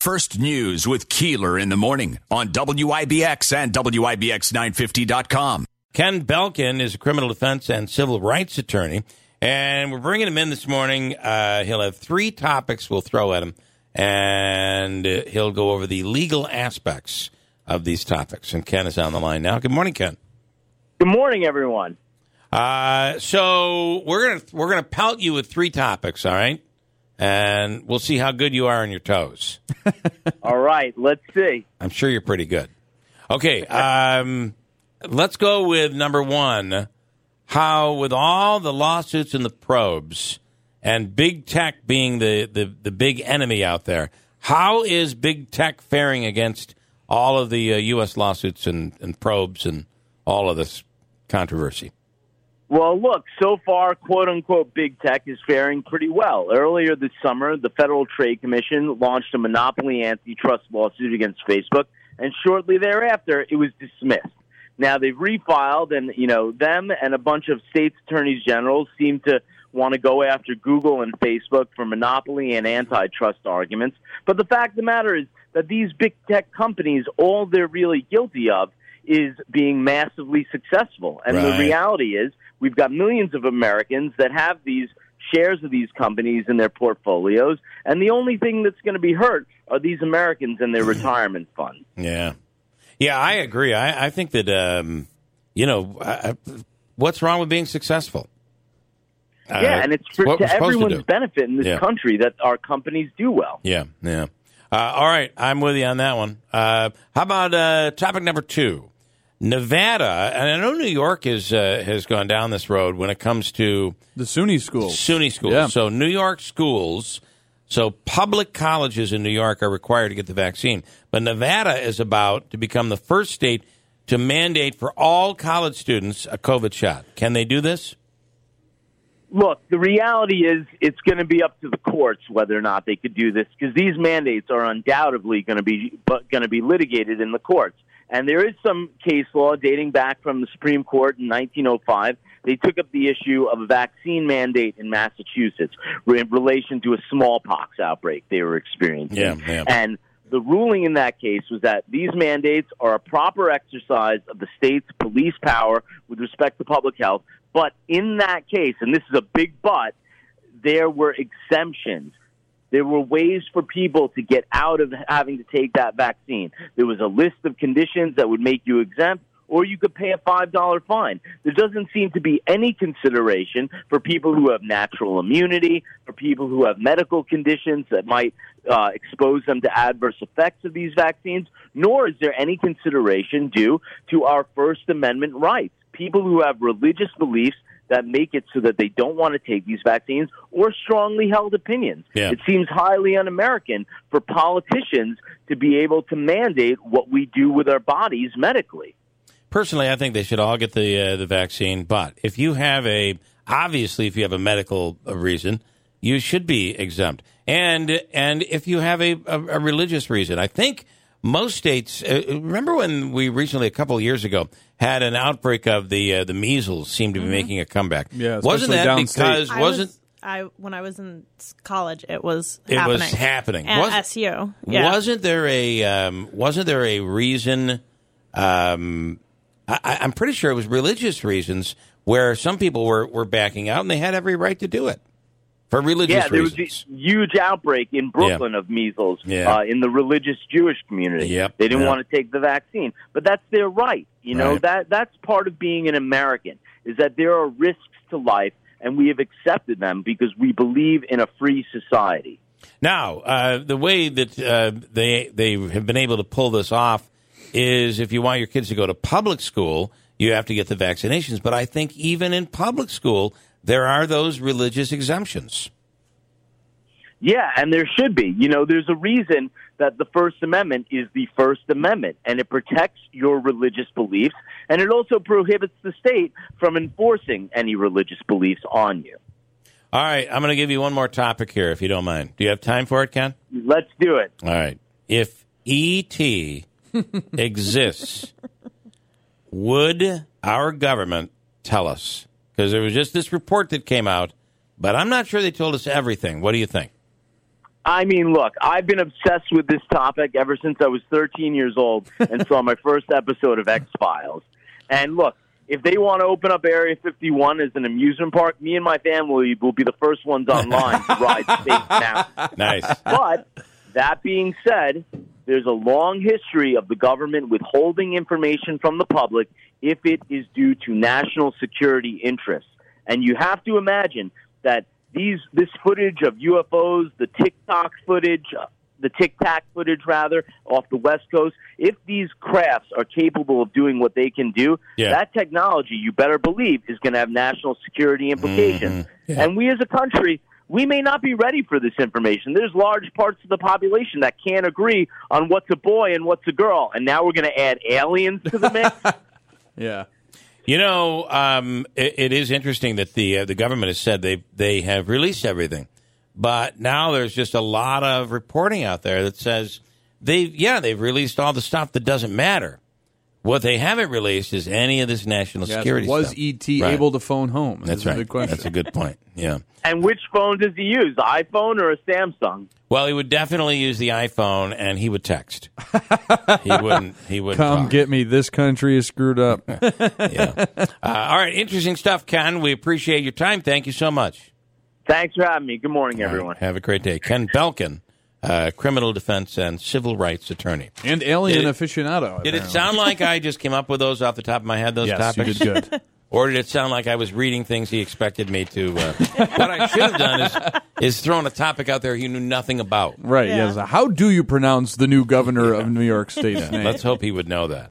First News with Keeler in the morning on WIBX and WIBX950.com. Ken Belkin is a criminal defense and civil rights attorney, and we're bringing him in this morning. Uh, he'll have three topics we'll throw at him, and uh, he'll go over the legal aspects of these topics. And Ken is on the line now. Good morning, Ken. Good morning, everyone. Uh, so we're gonna we're gonna pelt you with three topics, all right? And we'll see how good you are on your toes. All right, let's see. I'm sure you're pretty good. Okay, um, let's go with number one. How, with all the lawsuits and the probes, and big tech being the, the, the big enemy out there, how is big tech faring against all of the uh, U.S. lawsuits and, and probes and all of this controversy? Well, look, so far, quote unquote, big tech is faring pretty well. Earlier this summer, the Federal Trade Commission launched a monopoly antitrust lawsuit against Facebook, and shortly thereafter, it was dismissed. Now they've refiled, and you know them and a bunch of states' attorneys general seem to want to go after Google and Facebook for monopoly and antitrust arguments. But the fact of the matter is that these big tech companies, all they're really guilty of is being massively successful. And Right. the reality is, we've got millions of Americans that have these shares of these companies in their portfolios, and the only thing that's going to be hurt are these Americans and their retirement funds. Yeah, yeah, I agree. I, I think that um, you know I, what's wrong with being successful. Uh, yeah, and it's for, to we're to everyone's benefit in this Yeah. country that our companies do well. Yeah, yeah. Uh, all right, I'm with you on that one. Uh, how about uh, topic number two? Nevada, and I know New York is uh, has gone down this road when it comes to The SUNY schools. SUNY schools. Yeah. So New York schools, so public colleges in New York are required to get the vaccine, but Nevada is about to become the first state to mandate for all college students a COVID shot. Can they do this? Look, the reality is it's going to be up to the courts whether or not they could do this because these mandates are undoubtedly going to be going to be litigated in the courts. And there is some case law dating back from the Supreme Court in 1905. They took up the issue of a vaccine mandate in Massachusetts in relation to a smallpox outbreak they were experiencing. Yeah, yeah. And the ruling in that case was that these mandates are a proper exercise of the state's police power with respect to public health. But in that case, and this is a big but, there were exemptions. There were ways for people to get out of having to take that vaccine. There was a list of conditions that would make you exempt, or you could pay a $5 fine. There doesn't seem to be any consideration for people who have natural immunity, for people who have medical conditions that might uh, expose them to adverse effects of these vaccines, nor is there any consideration due to our First Amendment rights. People who have religious beliefs that make it so that they don't want to take these vaccines or strongly held opinions. Yeah. It seems highly un American for politicians to be able to mandate what we do with our bodies medically. Personally, I think they should all get the uh, the vaccine. But if you have a obviously, if you have a medical uh, reason, you should be exempt. And and if you have a, a, a religious reason, I think most states. Uh, remember when we recently, a couple of years ago, had an outbreak of the uh, the measles seemed to be making a comeback. Yeah, wasn't especially that downstate. because I wasn't was, I when I was in college, it was It happening. was happening. At Was- SU. Yeah. Wasn't there a um, wasn't there a reason? Um, I, I- I'm pretty sure it was religious reasons where some people were, were backing out, and they had every right to do it for religious Yeah, there was a huge outbreak in Brooklyn of measles Yeah. uh, in the religious Jewish community. Yep, They didn't yeah. want to take the vaccine, but that's their right. You know Right. that that's part of being an American is that there are risks to life, and we have accepted them because we believe in a free society. Now, uh, the way that uh, they they have been able to pull this off is if you want your kids to go to public school, you have to get the vaccinations. But I think even in public school, there are those religious exemptions. Yeah, and there should be. You know, there's a reason that the First Amendment is the First Amendment, and it protects your religious beliefs, and it also prohibits the state from enforcing any religious beliefs on you. All right, I'm going to give you one more topic here, if you don't mind. Do you have time for it, Ken? Let's do it. All right. If ET exists, would our government tell us? Because there was just this report that came out, but I'm not sure they told us everything. What do you think? I mean, look, I've been obsessed with this topic ever since I was 13 years old and saw my first episode of X Files. And look, if they want to open up Area 51 as an amusement park, me and my family will be the first ones online to ride Space Mountain. Nice. But that being said, there's a long history of the government withholding information from the public if it is due to national security interests. And you have to imagine that these this footage of UFOs, the TikTok footage, uh, the Tic Tac footage rather, off the West Coast, if these crafts are capable of doing what they can do, Yeah. that technology, you better believe, is going to have national security implications. Yeah. And we as a country, we may not be ready for this information. There's large parts of the population that can't agree on what's a boy and what's a girl. And now we're going to add aliens to the mix. Yeah. You know, um, it, it is interesting that the uh, the government has said they they have released everything, but now there's just a lot of reporting out there that says they yeah they've released all the stuff that doesn't matter. What they haven't released is any of this national Yes, security. was stuff. ET Right. able to phone home? That's Is the right. big question. That's a good point. Yeah. and which phone does he use, the iPhone or a Samsung? Well, he would definitely use the iPhone, and he would text. he wouldn't. He wouldn't. Come talk. get me. This country is screwed up. Yeah. Uh, all right. Interesting stuff, Ken. We appreciate your time. Thank you so much. Thanks for having me. Good morning, All right. everyone. Have a great day. Ken Belkin, uh, criminal defense and civil rights attorney. and alien Did it- aficionado. Did it sound like I just came up with those off the top of my head? Those Yes, topics, you did good. or did it sound like I was reading things he expected me to? Uh, what I should have done is is thrown a topic out there he knew nothing about. Right. Yeah. Yes. How do you pronounce the new governor of New York State's name? Let's hope he would know that.